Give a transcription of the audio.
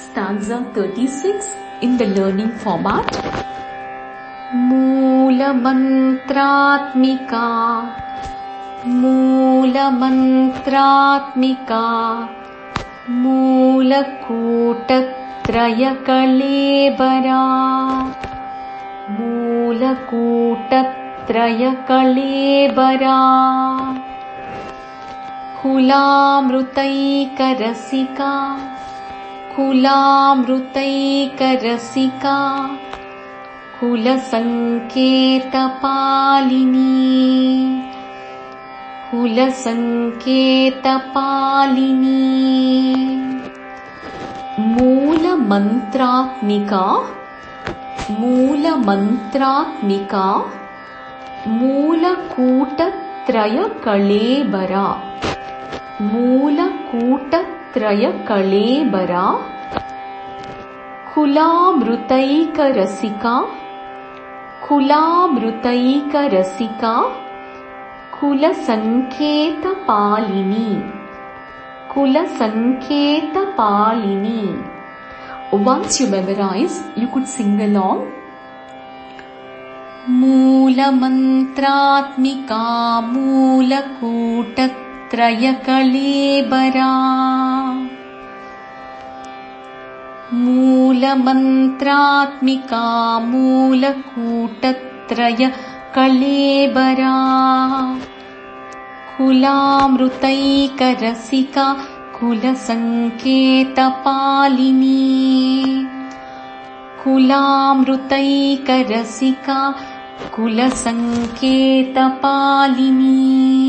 stanza 36 in the learning format. मूलमन्त्रात्मिका मूलमन्त्रात्मिका मूलकूटत्रयकलेबरा मूलकूटत्रयकलेबरा कुलामृतैकरसिका कुलामृतैकरसिका कुलसङ्केतपालिनी कुलसङ्केतपालिनी। मूलमन्त्रात्मिका मूलमन्त्रात्मिका मूलकूटत्रयकळेबरा मूलकूटत्रयकळेबरा कुलामृतैकरसिका कुलामृतैकरसिका कुलसङ्केतपालिनी कुलसङ्केतपालिनी could sing along. मूलमन्त्रात्मिका मूलकूटत्रयकलेबरा मूलमन्त्रात्मिका मूलकूटत्रयकलेबरा कुलामृतैकरसिका कुलसङ्केतपालिनी। कुलामृतैकरसिका कुलसङ्केतपालिनी